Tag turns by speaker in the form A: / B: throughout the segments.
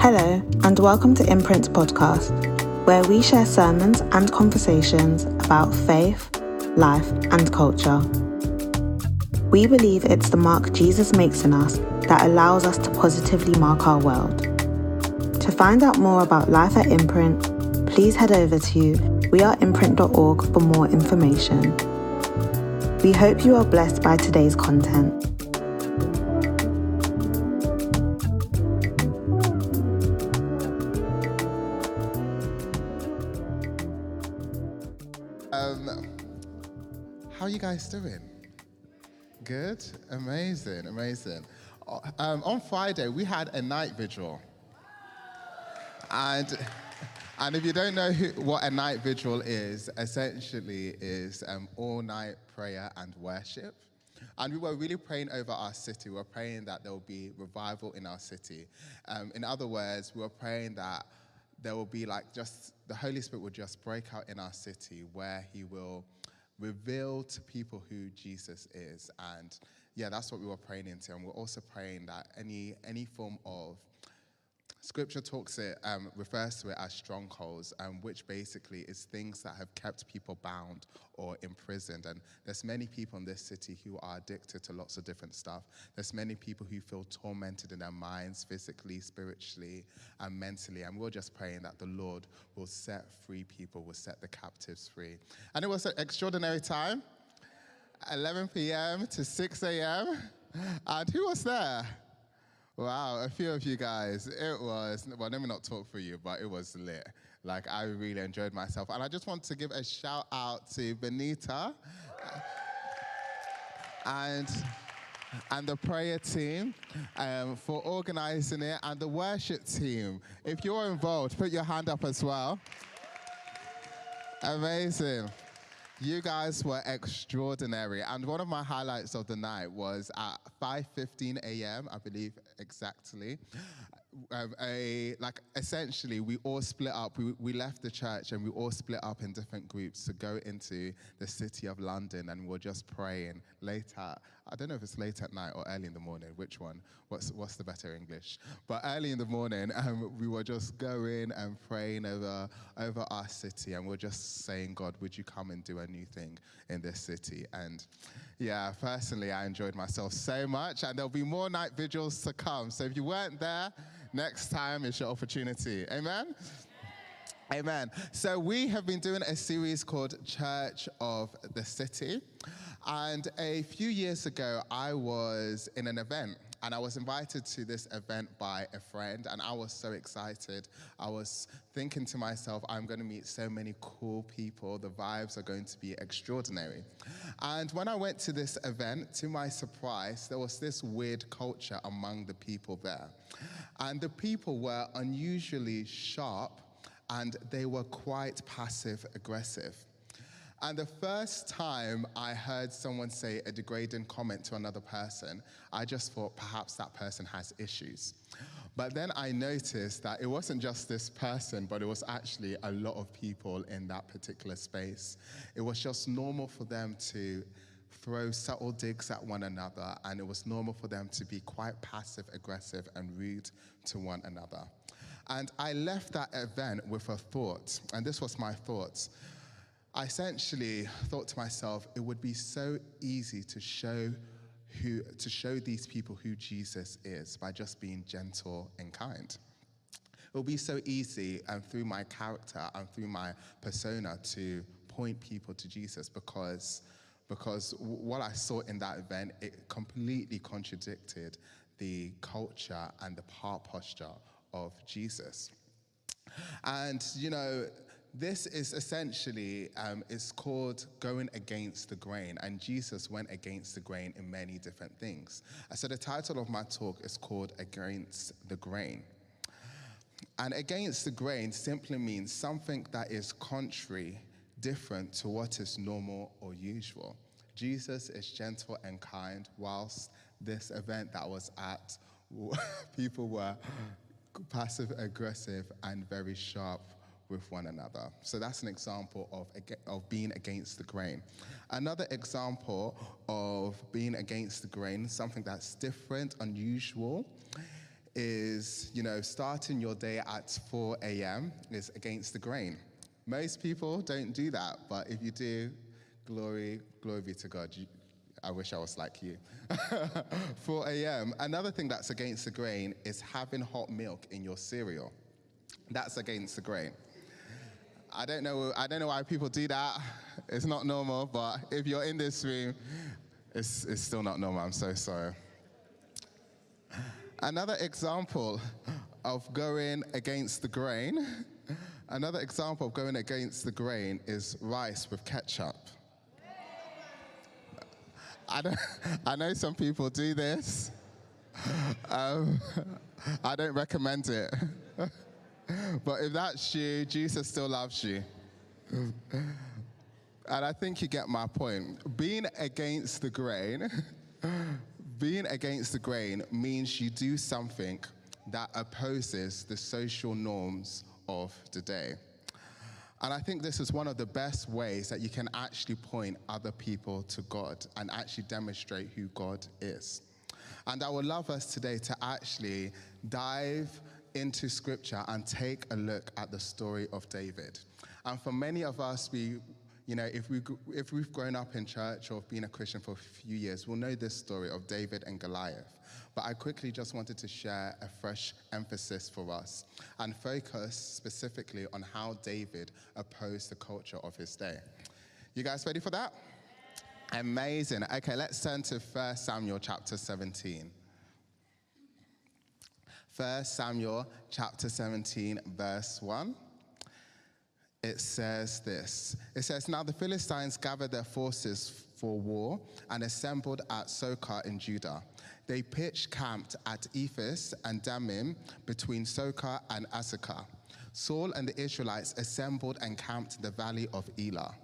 A: Hello, and welcome to Imprint Podcast, where we share sermons and conversations about faith, life, and culture. We believe it's the mark Jesus makes in us that allows us to positively mark our world. To find out more about life at Imprint, please head over to weareimprint.org for more information. We hope you are blessed by today's content.
B: Amazing. Uh, Um, on Friday we had a night vigil, and and if you don't know who, what a night vigil is, essentially is um, all night prayer and worship. And we were really praying over our city. We were praying that there will be revival in our city. Um, in other words, we were praying that there will be like just the Holy Spirit will just break out in our city where He will reveal to people who Jesus is. And yeah, that's what we were praying into. And we're also praying that any any form of Scripture talks it, um, refers to it as strongholds, um, which basically is things that have kept people bound or imprisoned. And there's many people in this city who are addicted to lots of different stuff. There's many people who feel tormented in their minds, physically, spiritually, and mentally. And we're just praying that the Lord will set free people, will set the captives free. And it was an extraordinary time, 11 p.m. to 6 a.m. And who was there? Wow, a few of you guys. It was, well, let me not talk for you, but it was lit. Like, I really enjoyed myself. And I just want to give a shout out to Benita and, and the prayer team um, for organizing it, and the worship team. If you're involved, put your hand up as well. Amazing. You guys were extraordinary, and one of my highlights of the night was at 5:15 a.m. I believe exactly. A like essentially, we all split up. We, we left the church and we all split up in different groups to go into the city of London, and we're just praying late at. I don't know if it's late at night or early in the morning. Which one? What's what's the better English? But early in the morning, um, we were just going and praying over over our city, and we're just saying, God, would you come and do a new thing in this city? And yeah, personally, I enjoyed myself so much, and there'll be more night vigils to come. So if you weren't there, next time is your opportunity. Amen. Amen. So we have been doing a series called Church of the City. And a few years ago, I was in an event and I was invited to this event by a friend, and I was so excited. I was thinking to myself, I'm going to meet so many cool people. The vibes are going to be extraordinary. And when I went to this event, to my surprise, there was this weird culture among the people there. And the people were unusually sharp and they were quite passive aggressive. And the first time I heard someone say a degrading comment to another person, I just thought perhaps that person has issues. But then I noticed that it wasn't just this person, but it was actually a lot of people in that particular space. It was just normal for them to throw subtle digs at one another, and it was normal for them to be quite passive aggressive and rude to one another. And I left that event with a thought, and this was my thoughts. I essentially thought to myself, it would be so easy to show who to show these people who Jesus is by just being gentle and kind. It will be so easy and through my character and through my persona to point people to Jesus because because what I saw in that event it completely contradicted the culture and the heart posture of Jesus. And you know, this is essentially um, it's called going against the grain, and Jesus went against the grain in many different things. Uh, So the title of my talk is called "Against the Grain." And against the grain simply means something that is contrary, different to what is normal or usual. Jesus is gentle and kind, whilst this event that was at, people were passive aggressive and very sharp with one another. So that's an example of, of being against the grain. Another example of being against the grain, something that's different, unusual, is, you know, starting your day at 4 a.m. is against the grain. Most people don't do that, but if you do, glory, glory be to God. You, I wish I was like you. 4 a.m. Another thing that's against the grain is having hot milk in your cereal. That's against the grain. I don't know. I don't know why people do that. It's not normal. But if you're in this room, it's, it's still not normal. I'm so sorry. Another example of going against the grain. Another example of going against the grain is rice with ketchup. I, don't, I know some people do this. Um, I don't recommend it. but if that's you, Jesus still loves you. and I think you get my point. Being against the grain, being against the grain means you do something that opposes the social norms of the day. And I think this is one of the best ways that you can actually point other people to God and actually demonstrate who God is. And I would love us today to actually dive into scripture and take a look at the story of David. And for many of us, we, you know, if, we, if we've grown up in church or been a Christian for a few years, we'll know this story of David and Goliath. But I quickly just wanted to share a fresh emphasis for us and focus specifically on how David opposed the culture of his day. You guys ready for that? Amazing. Okay, let's turn to 1 Samuel chapter 17. 1 Samuel chapter 17, verse 1. It says this It says, Now the Philistines gathered their forces for war and assembled at Socoh in Judah. They pitched camped at Ephes and Dammim between Socoh and Azekah. Saul and the Israelites assembled and camped in the valley of Elah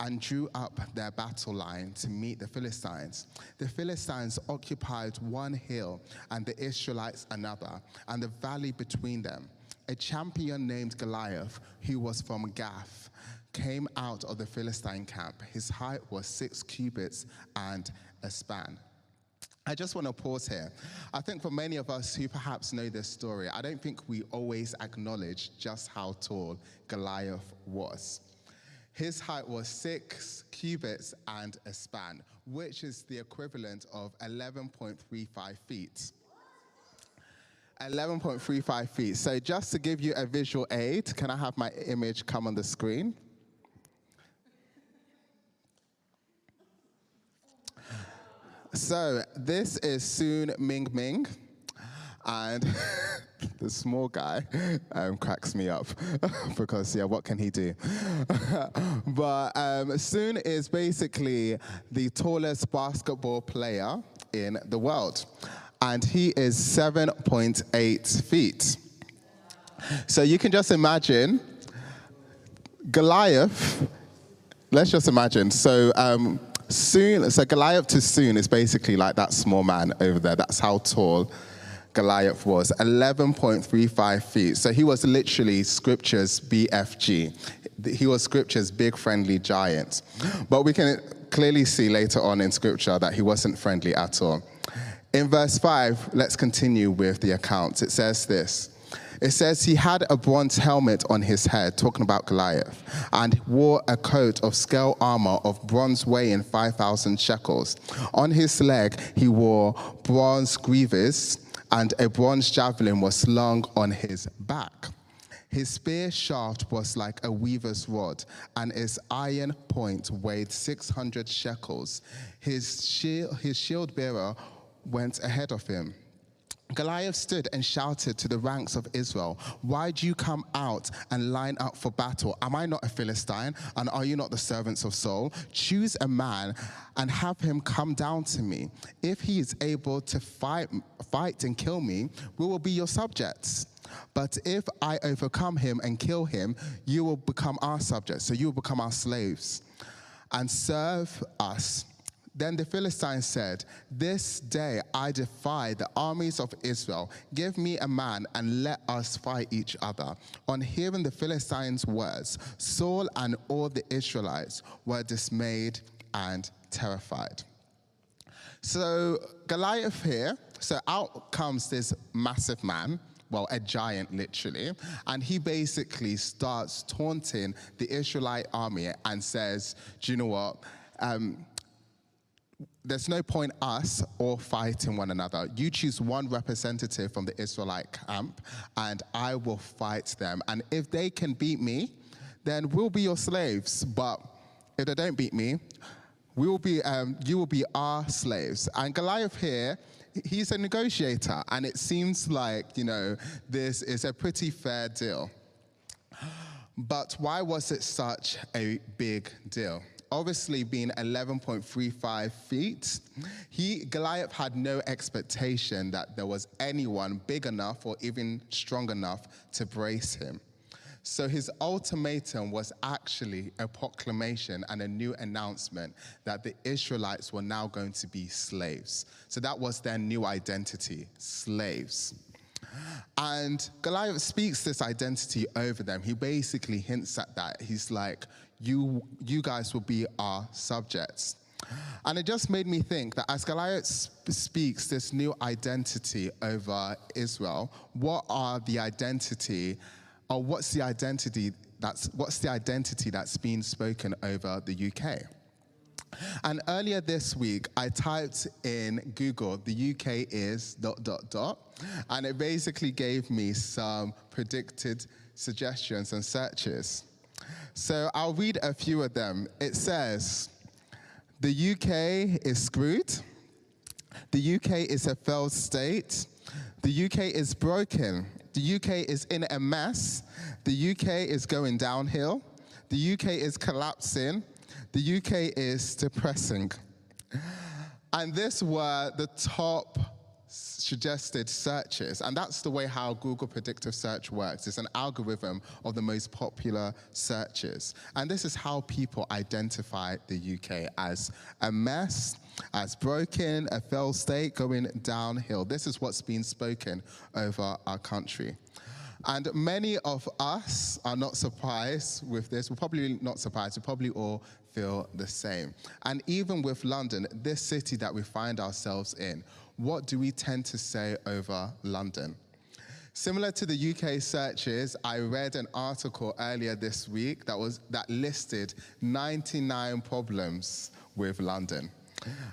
B: and drew up their battle line to meet the Philistines. The Philistines occupied one hill and the Israelites another, and the valley between them. A champion named Goliath, who was from Gath, came out of the Philistine camp. His height was six cubits and a span. I just want to pause here. I think for many of us who perhaps know this story, I don't think we always acknowledge just how tall Goliath was. His height was six cubits and a span, which is the equivalent of 11.35 feet. 11.35 feet. So, just to give you a visual aid, can I have my image come on the screen? So, this is Sun Mingming and the small guy um, cracks me up because yeah what can he do? But um, Sun is basically the tallest basketball player in the world. And he is 7.8 feet. So you can just imagine goliath. Let's just imagine. So um, Sun so goliath to Sun is basically like that small man over there. That's how tall Goliath was 11.35 feet. So he was literally Scripture's BFG. He was Scripture's big friendly giant. But we can clearly see later on in Scripture that he wasn't friendly at all. In verse 5, let's continue with the account. It says this. It says he had a bronze helmet on his head, talking about Goliath, and wore a coat of scale armor of bronze weighing 5,000 shekels. On his leg, he wore bronze greaves and a bronze javelin was slung on his back. His spear shaft was like a weaver's rod, and its iron point weighed 600 shekels. His shield, his shield bearer went ahead of him. Goliath stood and shouted to the ranks of Israel, Why do you come out and line up for battle? Am I not a Philistine? And are you not the servants of Saul? Choose a man and have him come down to me. If he is able to fight, fight and kill me, we will be your subjects. But if I overcome him and kill him, you will become our subjects. So you will become our slaves and serve us then the Philistines said, This day I defy the armies of Israel. Give me a man and let us fight each other. On hearing the Philistines' words, Saul and all the Israelites were dismayed and terrified. So Goliath here, so out comes this massive man, well, a giant literally, and he basically starts taunting the Israelite army and says, Do you know what? Um, there's no point us all fighting one another. You choose one representative from the Israelite camp, and I will fight them. And if they can beat me, then we'll be your slaves. But if they don't beat me, we will be, um, you will be our slaves. And Goliath here, he's a negotiator, and it seems like, you know, this is a pretty fair deal. But why was it such a big deal? Obviously being 11.35 feet, he, Goliath had no expectation that there was anyone big enough or even strong enough to brace him. So his ultimatum was actually a proclamation and a new announcement that the Israelites were now going to be slaves. So that was their new identity slaves. And Goliath speaks this identity over them. He basically hints at that. He's like, you, you guys will be our subjects. And it just made me think that as Goliath speaks this new identity over Israel, what are the identity, or what's the identity that's what's the identity that's being spoken over the UK? And earlier this week, I typed in Google, the UK is dot, dot, dot, and it basically gave me some predicted suggestions and searches. So I'll read a few of them. It says, the UK is screwed. The UK is a failed state. The UK is broken. The UK is in a mess. The UK is going downhill. The UK is collapsing. The UK is depressing. And this were the top suggested searches. And that's the way how Google predictive search works. It's an algorithm of the most popular searches. And this is how people identify the UK as a mess, as broken, a failed state going downhill. This is what's been spoken over our country. And many of us are not surprised with this. We're probably not surprised. We probably all feel the same. And even with London, this city that we find ourselves in, what do we tend to say over London? Similar to the UK searches, I read an article earlier this week that was that listed 99 problems with London.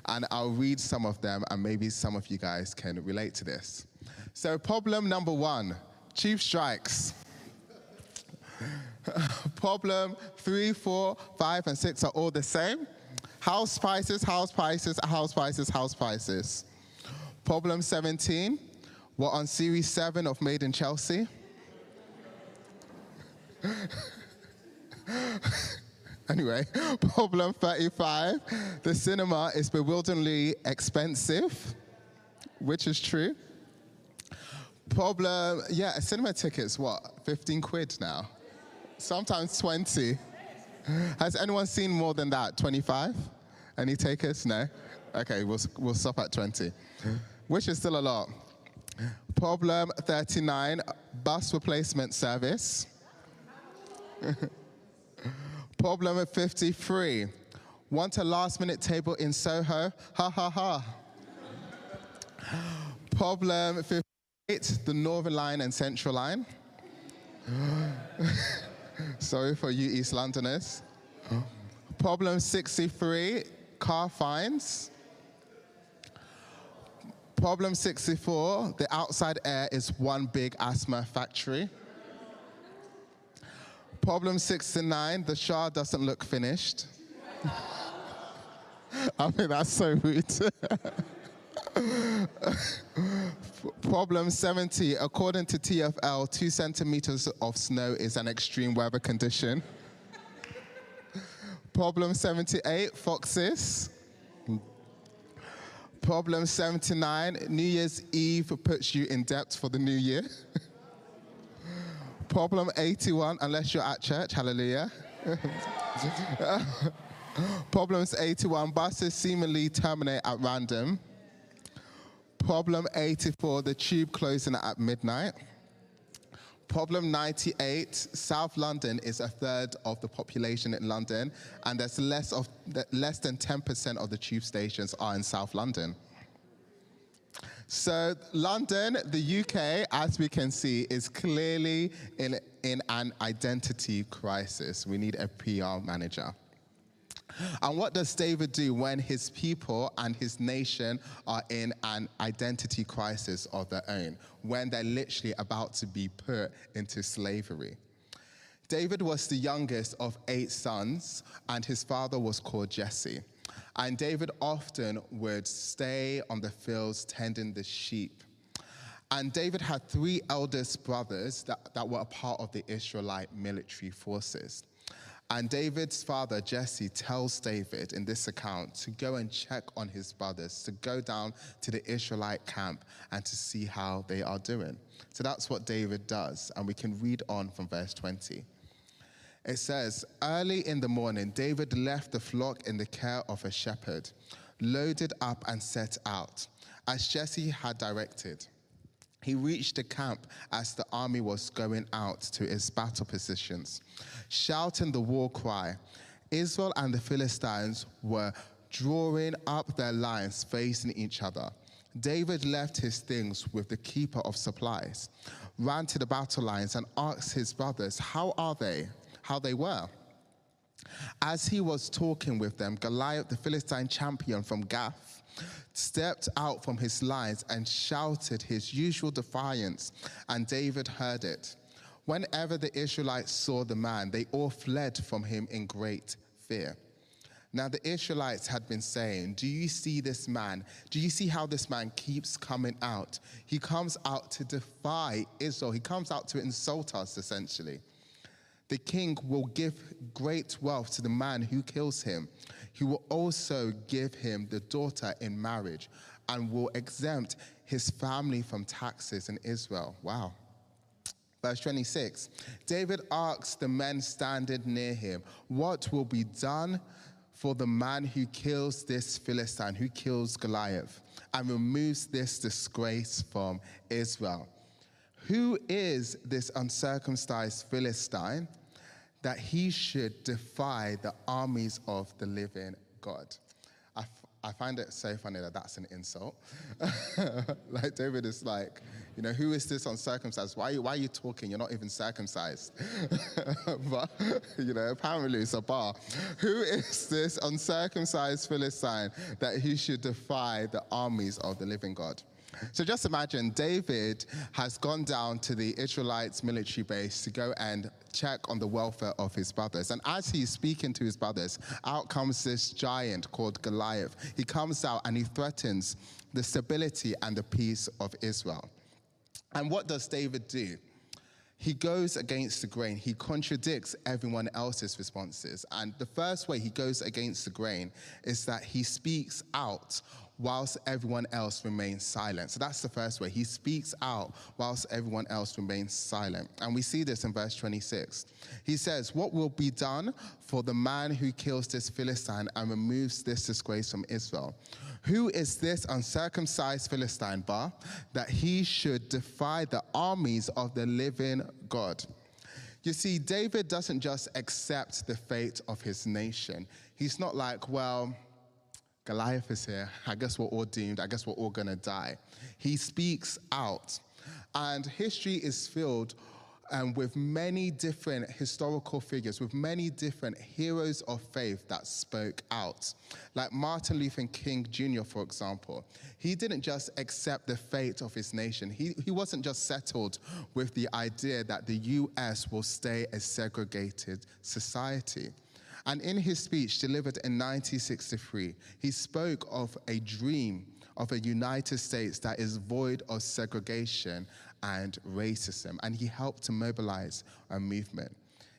B: And I'll read some of them and maybe some of you guys can relate to this. So problem number 1, chief strikes. problem three, four, five, and 6 are all the same. House prices, house prices, house prices, house prices. Problem 17, we're on series 7 of Made in Chelsea. anyway, problem 35, the cinema is bewilderingly expensive, which is true. Problem, yeah, a cinema ticket's what, 15 quid now? Sometimes 20. Has anyone seen more than that? 25? Any takers? No? Okay, we'll, we'll stop at 20 which is still a lot. Problem 39, bus replacement service. Problem 53, want a last minute table in Soho? Ha ha ha. Problem 58, the Northern Line and Central Line. Sorry for you East Londoners. Problem 63, car fines. Problem 64 the outside air is one big asthma factory. Problem 69 the Shard doesn't look finished. I mean, that's so rude. Problem 70 according to TFL, two centimeters of snow is an extreme weather condition. Problem 78 foxes. Problem 79 New Year's Eve puts you in debt for the new year. Problem 81 Unless you're at church, hallelujah. Problems 81 Buses seemingly terminate at random. Problem 84 The tube closing at midnight. Problem 98 South London is a third of the population in London, and there's less, of, less than 10% of the tube stations are in South London. So, London, the UK, as we can see, is clearly in, in an identity crisis. We need a PR manager. And what does David do when his people and his nation are in an identity crisis of their own, when they're literally about to be put into slavery? David was the youngest of eight sons, and his father was called Jesse. And David often would stay on the fields tending the sheep. And David had three eldest brothers that, that were a part of the Israelite military forces. And David's father, Jesse, tells David in this account to go and check on his brothers, to go down to the Israelite camp and to see how they are doing. So that's what David does. And we can read on from verse 20. It says, Early in the morning, David left the flock in the care of a shepherd, loaded up and set out, as Jesse had directed. He reached the camp as the army was going out to its battle positions, shouting the war cry. Israel and the Philistines were drawing up their lines facing each other. David left his things with the keeper of supplies, ran to the battle lines, and asked his brothers, How are they? How they were. As he was talking with them, Goliath, the Philistine champion from Gath, stepped out from his lines and shouted his usual defiance, and David heard it. Whenever the Israelites saw the man, they all fled from him in great fear. Now, the Israelites had been saying, Do you see this man? Do you see how this man keeps coming out? He comes out to defy Israel, he comes out to insult us, essentially. The king will give great wealth to the man who kills him. He will also give him the daughter in marriage and will exempt his family from taxes in Israel. Wow. Verse 26 David asks the men standing near him, What will be done for the man who kills this Philistine, who kills Goliath, and removes this disgrace from Israel? Who is this uncircumcised Philistine that he should defy the armies of the living God? I, f- I find it so funny that that's an insult. like David is like, you know, who is this uncircumcised? Why, why are you talking? You're not even circumcised. but, you know, apparently it's a bar. Who is this uncircumcised Philistine that he should defy the armies of the living God? So just imagine David has gone down to the Israelites' military base to go and check on the welfare of his brothers. And as he's speaking to his brothers, out comes this giant called Goliath. He comes out and he threatens the stability and the peace of Israel. And what does David do? He goes against the grain. He contradicts everyone else's responses. And the first way he goes against the grain is that he speaks out whilst everyone else remains silent. So that's the first way. He speaks out whilst everyone else remains silent. And we see this in verse 26. He says, What will be done for the man who kills this Philistine and removes this disgrace from Israel? Who is this uncircumcised Philistine, bar, that he should defy the armies of the living God? You see, David doesn't just accept the fate of his nation. He's not like, well, Goliath is here. I guess we're all doomed. I guess we're all going to die. He speaks out. And history is filled um, with many different historical figures, with many different heroes of faith that spoke out. Like Martin Luther King Jr., for example. He didn't just accept the fate of his nation, he, he wasn't just settled with the idea that the US will stay a segregated society. And in his speech delivered in 1963, he spoke of a dream of a United States that is void of segregation and racism. And he helped to mobilize a movement.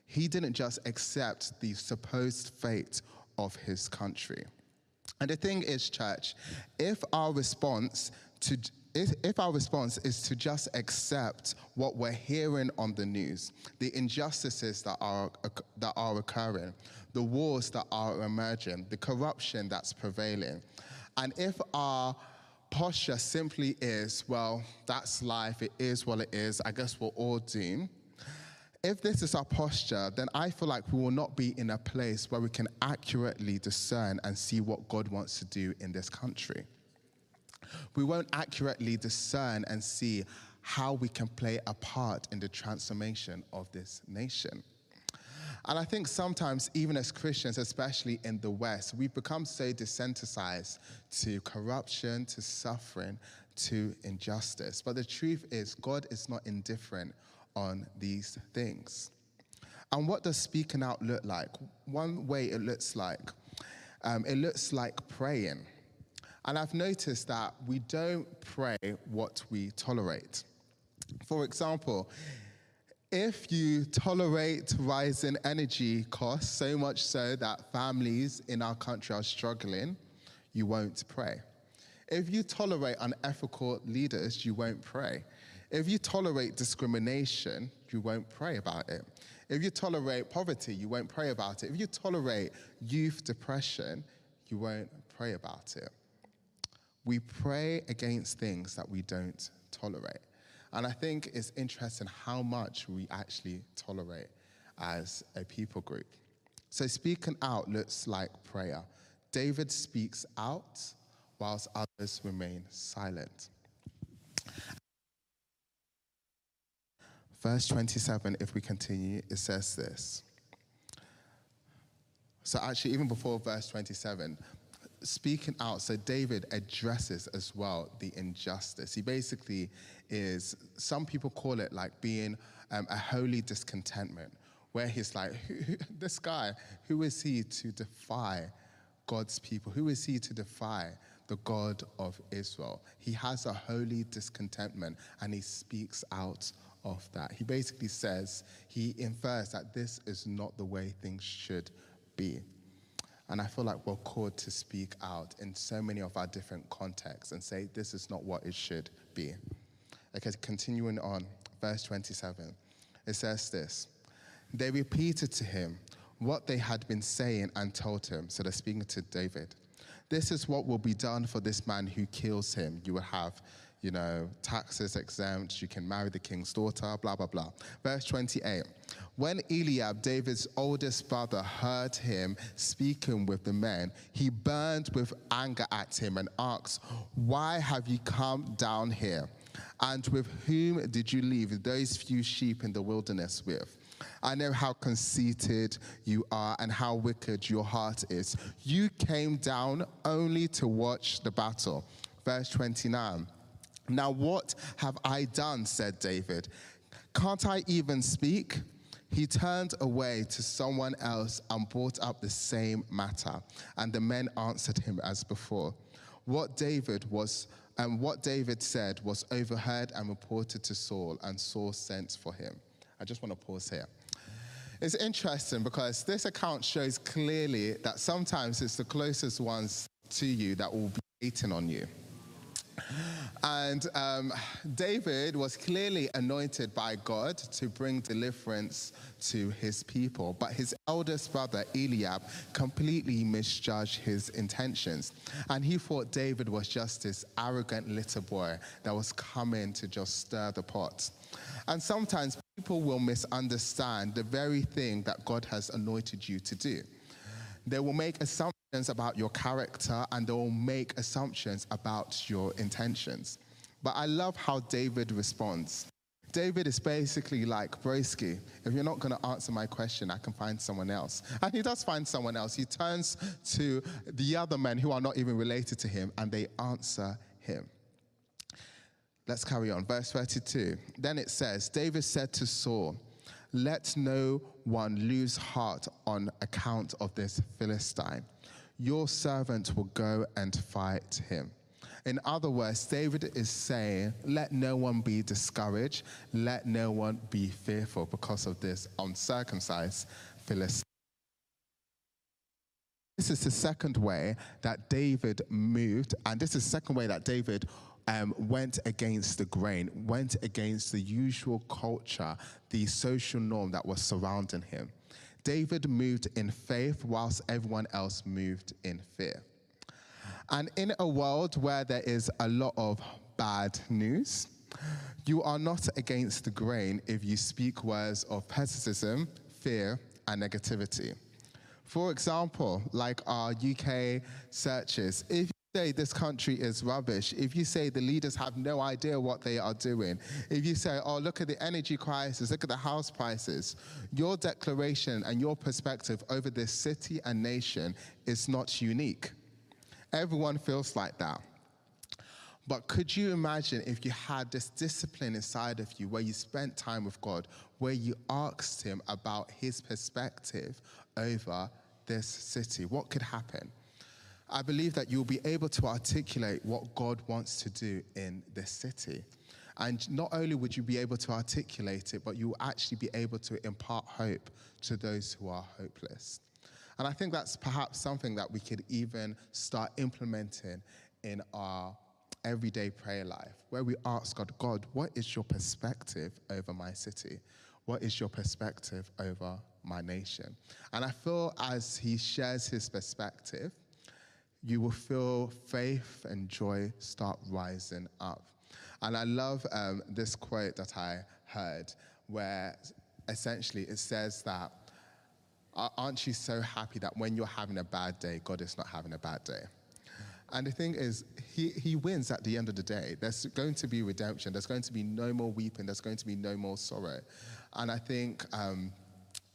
B: He didn't just accept the supposed fate of his country. And the thing is, church, if our response to if, if, our response is to just accept what we're hearing on the news, the injustices that are, that are occurring, the wars that are emerging, the corruption that's prevailing. And if our posture simply is, well, that's life, it is what it is, I guess we're all doomed, if this is our posture, then I feel like we will not be in a place where we can accurately discern and see what God wants to do in this country. We won't accurately discern and see how we can play a part in the transformation of this nation. And I think sometimes, even as Christians, especially in the West, we've become so desensitized to corruption, to suffering, to injustice. But the truth is, God is not indifferent on these things. And what does speaking out look like? One way it looks like, um, it looks like praying. And I've noticed that we don't pray what we tolerate. For example, if you tolerate rising energy costs so much so that families in our country are struggling, you won't pray. If you tolerate unethical leaders, you won't pray. If you tolerate discrimination, you won't pray about it. If you tolerate poverty, you won't pray about it. If you tolerate youth depression, you won't pray about it. We pray against things that we don't tolerate. And I think it's interesting how much we actually tolerate as a people group. So speaking out looks like prayer. David speaks out whilst others remain silent. Verse 27, if we continue, it says this. So, actually, even before verse 27, speaking out, so David addresses as well the injustice. He basically is, some people call it like being um, a holy discontentment, where he's like, who, who, this guy, who is he to defy God's people? Who is he to defy the God of Israel? He has a holy discontentment and he speaks out of that. He basically says, he infers that this is not the way things should be. And I feel like we're called to speak out in so many of our different contexts and say, this is not what it should be. Okay, continuing on, verse 27, it says this They repeated to him what they had been saying and told him. So they're speaking to David. This is what will be done for this man who kills him. You will have you know, taxes exempt, you can marry the king's daughter, blah, blah, blah. Verse 28. When Eliab, David's oldest brother, heard him speaking with the men, he burned with anger at him and asked, Why have you come down here? And with whom did you leave those few sheep in the wilderness with? I know how conceited you are and how wicked your heart is. You came down only to watch the battle. Verse 29. Now, what have I done? said David. Can't I even speak? He turned away to someone else and brought up the same matter, and the men answered him as before. What David was and what David said was overheard and reported to Saul, and Saul sent for him. I just want to pause here. It's interesting because this account shows clearly that sometimes it's the closest ones to you that will be hating on you. And um, David was clearly anointed by God to bring deliverance to his people. But his eldest brother, Eliab, completely misjudged his intentions. And he thought David was just this arrogant little boy that was coming to just stir the pot. And sometimes people will misunderstand the very thing that God has anointed you to do. They will make assumptions about your character and they will make assumptions about your intentions. But I love how David responds. David is basically like, Broski, if you're not going to answer my question, I can find someone else. And he does find someone else. He turns to the other men who are not even related to him and they answer him. Let's carry on. Verse 32. Then it says, David said to Saul, Let no one lose heart on account of this Philistine your servant will go and fight him. In other words, David is saying, let no one be discouraged, let no one be fearful because of this uncircumcised Philistine. This is the second way that David moved, and this is the second way that David um, went against the grain, went against the usual culture, the social norm that was surrounding him. David moved in faith whilst everyone else moved in fear. And in a world where there is a lot of bad news, You are not against the grain if you speak words of pessimism, fear, and negativity. For example, like our UK searches, if say this country is rubbish, if you say the leaders have no idea what they are doing, if you say, oh, look at the energy crisis, look at the house prices, your declaration and your perspective over this city and nation is not unique. Everyone feels like that. But could you imagine if you had this discipline inside of you where you spent time with God, where you asked Him about His perspective over this city? What could happen? I believe that you'll be able to articulate what God wants to do in this city. And not only would you be able to articulate it, but you'll actually be able to impart hope to those who are hopeless. And I think that's perhaps something that we could even start implementing in our everyday prayer life where we ask God, God, what is your perspective over my city? What is your perspective over my nation? And I feel as he shares his perspective, you will feel faith and joy start rising up. And I love um, this quote that I heard where essentially it says that, Aren't you so happy that when you're having a bad day, God is not having a bad day? And the thing is, he, he wins at the end of the day. There's going to be redemption. There's going to be no more weeping. There's going to be no more sorrow. And I think um,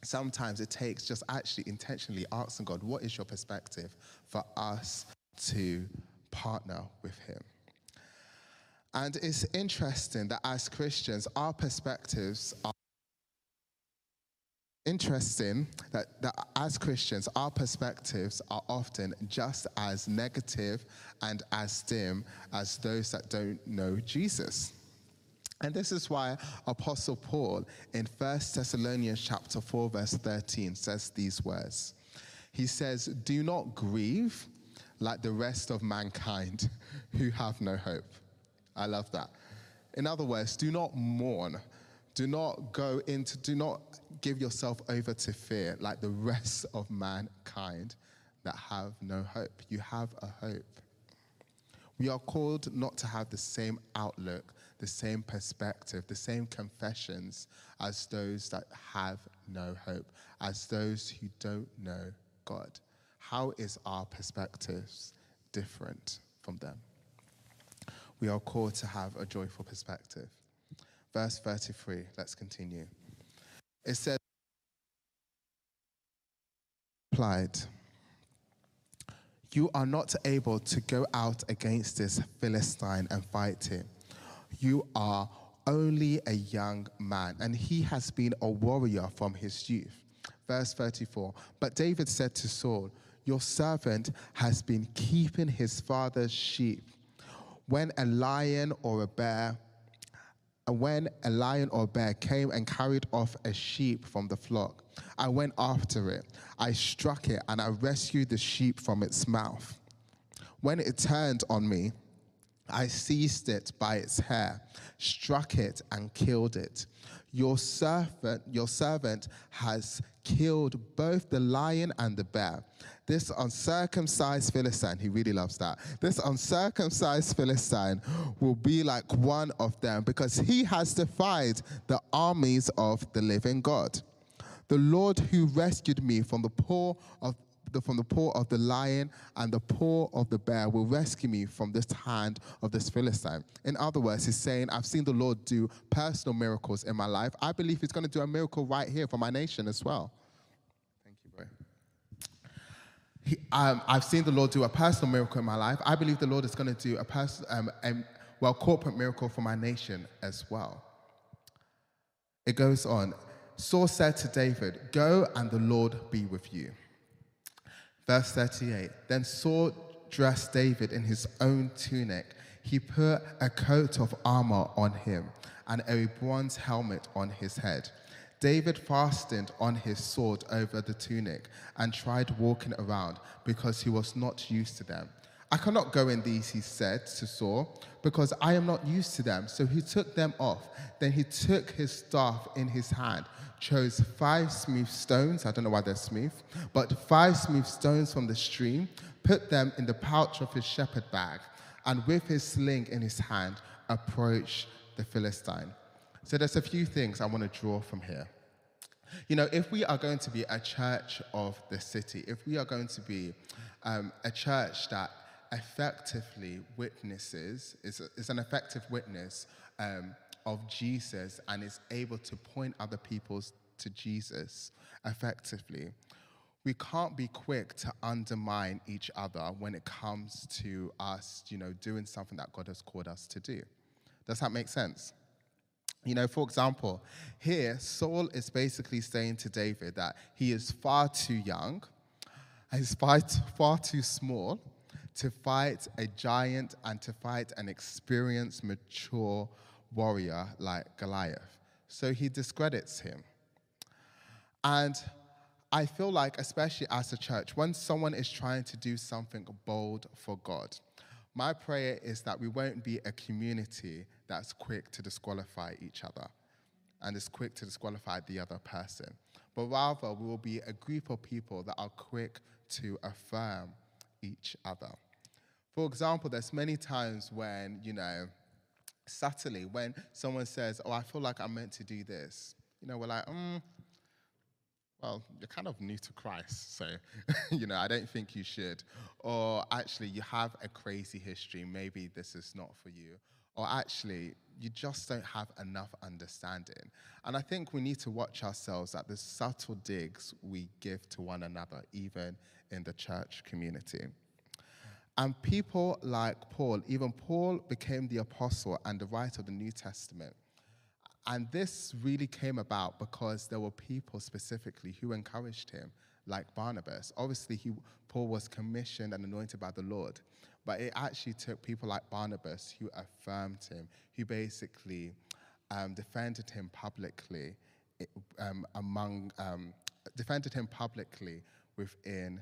B: sometimes it takes just actually intentionally asking God, what is your perspective for us to partner with Him? And it's interesting that as Christians, our perspectives are interesting that, that as Christians, our perspectives are often just as negative and as dim as those that don't know Jesus. And this is why Apostle Paul in 1 Thessalonians chapter 4 verse 13 says these words. He says, "Do not grieve like the rest of mankind who have no hope." I love that. In other words, do not mourn do not go into, do not give yourself over to fear like the rest of mankind that have no hope. You have a hope. We are called not to have the same outlook, the same perspective, the same confessions as those that have no hope, as those who don't know God. How is our perspectives different from them? We are called to have a joyful perspective. Verse 33, let's continue. It says, replied, You are not able to go out against this Philistine and fight him. You are only a young man, and he has been a warrior from his youth. Verse 34 But David said to Saul, Your servant has been keeping his father's sheep. When a lion or a bear and when a lion or bear came and carried off a sheep from the flock, I went after it. I struck it and I rescued the sheep from its mouth. When it turned on me, I seized it by its hair, struck it, and killed it. Your servant, your servant has killed both the lion and the bear. This uncircumcised Philistine, he really loves that. This uncircumcised Philistine will be like one of them because he has defied the armies of the living God. The Lord who rescued me from the paw of the, from the paw of the lion and the paw of the bear will rescue me from this hand of this Philistine. In other words, he's saying, I've seen the Lord do personal miracles in my life. I believe he's going to do a miracle right here for my nation as well. Thank you, bro. He, um, I've seen the Lord do a personal miracle in my life. I believe the Lord is going to do a, pers- um, well corporate miracle for my nation as well. It goes on. Saul said to David, Go and the Lord be with you. Verse 38 Then Saul dressed David in his own tunic. He put a coat of armor on him and a bronze helmet on his head. David fastened on his sword over the tunic and tried walking around because he was not used to them. I cannot go in these, he said to Saul, because I am not used to them. So he took them off. Then he took his staff in his hand, chose five smooth stones, I don't know why they're smooth, but five smooth stones from the stream, put them in the pouch of his shepherd bag, and with his sling in his hand, approached the Philistine. So there's a few things I want to draw from here. You know, if we are going to be a church of the city, if we are going to be um, a church that effectively witnesses, is, is an effective witness um, of Jesus and is able to point other people to Jesus effectively, we can't be quick to undermine each other when it comes to us, you know, doing something that God has called us to do. Does that make sense? You know, for example, here Saul is basically saying to David that he is far too young, he's far, far too small to fight a giant and to fight an experienced, mature warrior like Goliath. So he discredits him. And I feel like, especially as a church, when someone is trying to do something bold for God, my prayer is that we won't be a community that's quick to disqualify each other and is quick to disqualify the other person, but rather we will be a group of people that are quick to affirm each other. For example, there's many times when, you know, subtly, when someone says, Oh, I feel like I'm meant to do this, you know, we're like, mm, well, you're kind of new to Christ, so, you know, I don't think you should. Or actually, you have a crazy history, maybe this is not for you or actually, you just don't have enough understanding. And I think we need to watch ourselves at the subtle digs we give to one another, even in the church community. And people like Paul, even Paul became the apostle and the writer of the New Testament. And this really came about because there were people specifically who encouraged him, like Barnabas. Obviously, he, Paul was commissioned and anointed by the Lord. But it actually took people like Barnabas who affirmed him, who basically um, defended him publicly um, among, um, defended him publicly within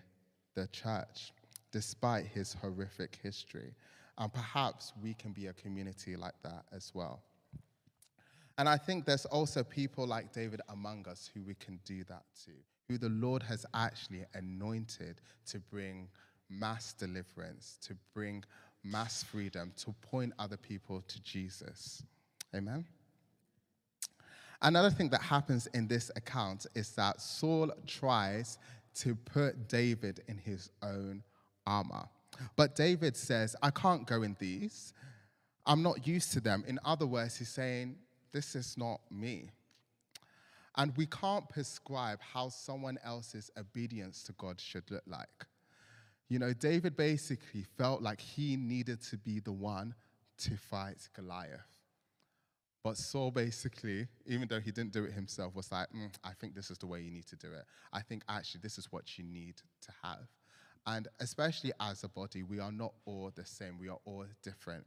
B: the church, despite his horrific history. And perhaps we can be a community like that as well. And I think there's also people like David among us who we can do that to, who the Lord has actually anointed to bring mass deliverance, to bring mass freedom, to point other people to Jesus. Amen? Another thing that happens in this account is that Saul tries to put David in his own armor. But David says, I can't go in these. I'm not used to them. In other words, he's saying, This is not me. And we can't prescribe how someone else's obedience to God should look like. You know, David basically felt like he needed to be the one to fight Goliath. But Saul basically, even though he didn't do it himself, was like, mm, I think this is the way you need to do it. I think actually this is what you need to have. And especially as a body, we are not all the same, we are all different.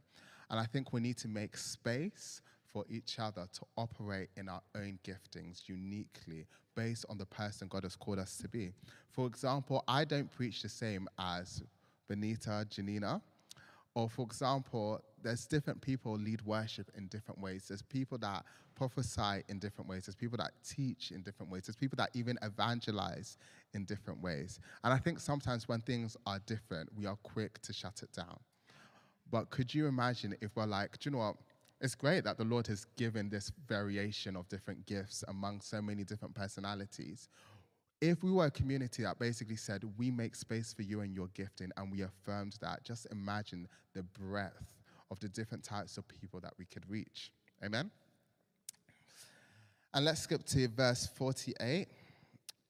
B: And I think we need to make space for each other to operate in our own giftings uniquely based on the person God has called us to be. For example, I don't preach the same as Benita, Janina. Or, for example, there's different people lead worship in different ways. There's people that prophesy in different ways. There's people that teach in different ways. There's people that even evangelize in different ways. And I think sometimes when things are different, we are quick to shut it down. But could you imagine if we're like, do you know what? it's great that the Lord has given this variation of different gifts among so many different personalities. If we were a community that basically said, we make space for you and your gifting, and we affirmed that, just imagine the breadth of the different types of people that we could reach. Amen? And let's skip to verse 48.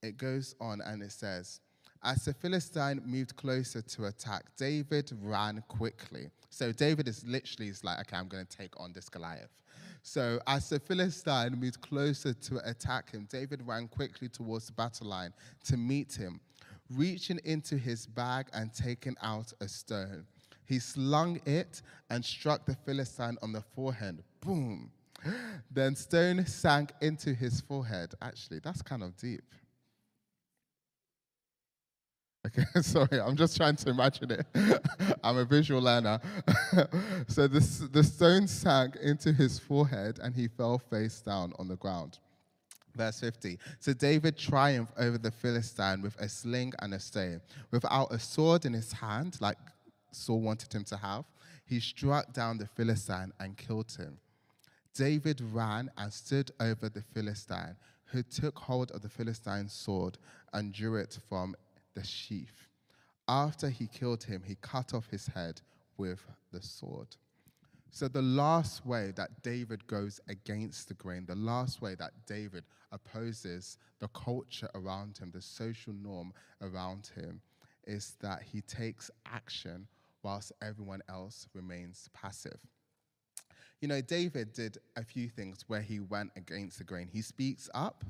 B: It goes on and it says, as the Philistine moved closer to attack, David ran quickly. So David is literally is like, okay, I'm going to take on this Goliath. So as the Philistine moved closer to attack him, David ran quickly towards the battle line to meet him, reaching into his bag and taking out a stone. He slung it and struck the Philistine on the forehead. Boom. Then stone sank into his forehead. Actually, that's kind of deep. Okay, sorry, I'm just trying to imagine it. I'm a visual learner. so this, the stone sank into his forehead and he fell face down on the ground. Verse 50. So David triumphed over the Philistine with a sling and a stone. Without a sword in his hand, like Saul wanted him to have, he struck down the Philistine and killed him. David ran and stood over the Philistine, who took hold of the Philistine's sword and drew it from the sheath. After he killed him, he cut off his head with the sword. So, the last way that David goes against the grain, the last way that David opposes the culture around him, the social norm around him, is that he takes action whilst everyone else remains passive. You know, David did a few things where he went against the grain. He speaks up,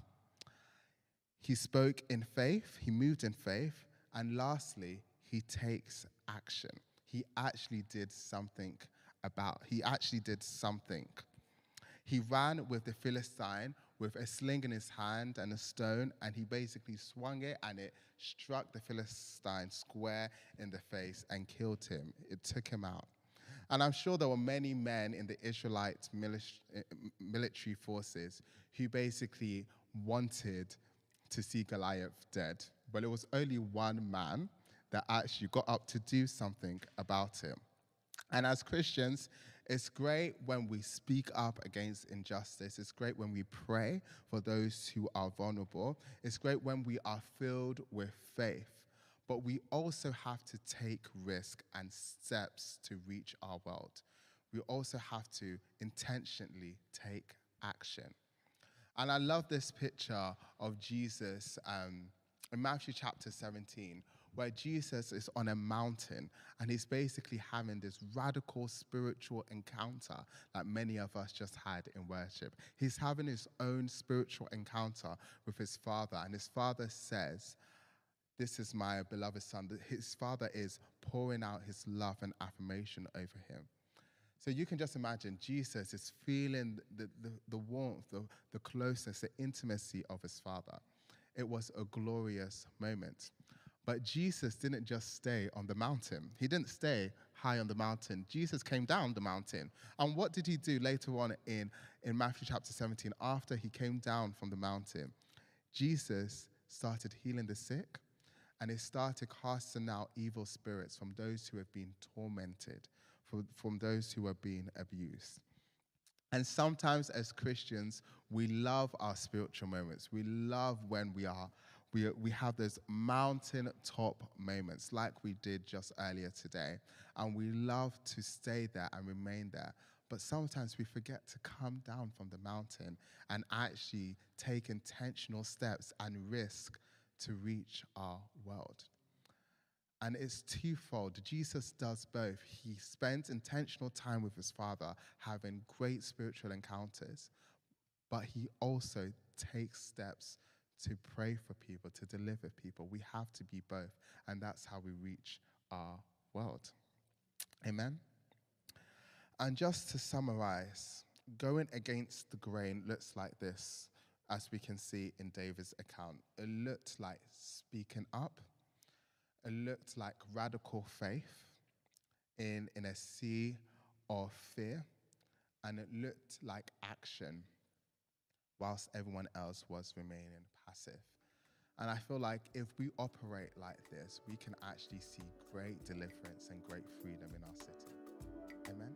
B: he spoke in faith, he moved in faith, and lastly, he takes action. He actually did something about. He actually did something. He ran with the Philistine with a sling in his hand and a stone, and he basically swung it and it struck the Philistine square in the face and killed him. It took him out. And I'm sure there were many men in the Israelite military forces who basically wanted to see Goliath dead. But it was only one man that actually got up to do something about him. And as Christians, it's great when we speak up against injustice. It's great when we pray for those who are vulnerable. It's great when we are filled with faith. But we also have to take risk and steps to reach our world. We also have to intentionally take action. And I love this picture of Jesus um, in Matthew chapter 17, where Jesus is on a mountain and he's basically having this radical spiritual encounter that many of us just had in worship. He's having his own spiritual encounter with his father, and his father says, This is my beloved son. His father is pouring out his love and affirmation over him. So you can just imagine Jesus is feeling the, the, the warmth, the, the closeness, the intimacy of his father. It was a glorious moment. But Jesus didn't just stay on the mountain. He didn't stay high on the mountain. Jesus came down the mountain. And what did he do later on in, in Matthew chapter 17? After he came down from the mountain, Jesus started healing the sick and he started casting out evil spirits from those who have been tormented, from, from those who are being abused. And sometimes as Christians, we love our spiritual moments. We love when we are we, we have those mountaintop moments like we did just earlier today. And we love to stay there and remain there. But sometimes we forget to come down from the mountain and actually take intentional steps and risk to reach our world. And it's twofold. Jesus does both. He spends intentional time with his Father, having great spiritual encounters, but he also takes steps to pray for people, to deliver people. We have to be both, and that's how we reach our world. Amen? And just to summarize, going against the grain looks like this, as we can see in David's account. It looked like speaking up, it looked like radical faith in, in a sea of fear, and it looked like action whilst everyone else was remaining passive. And I feel like if we operate like this, we can actually see great deliverance and great freedom in our city. Amen.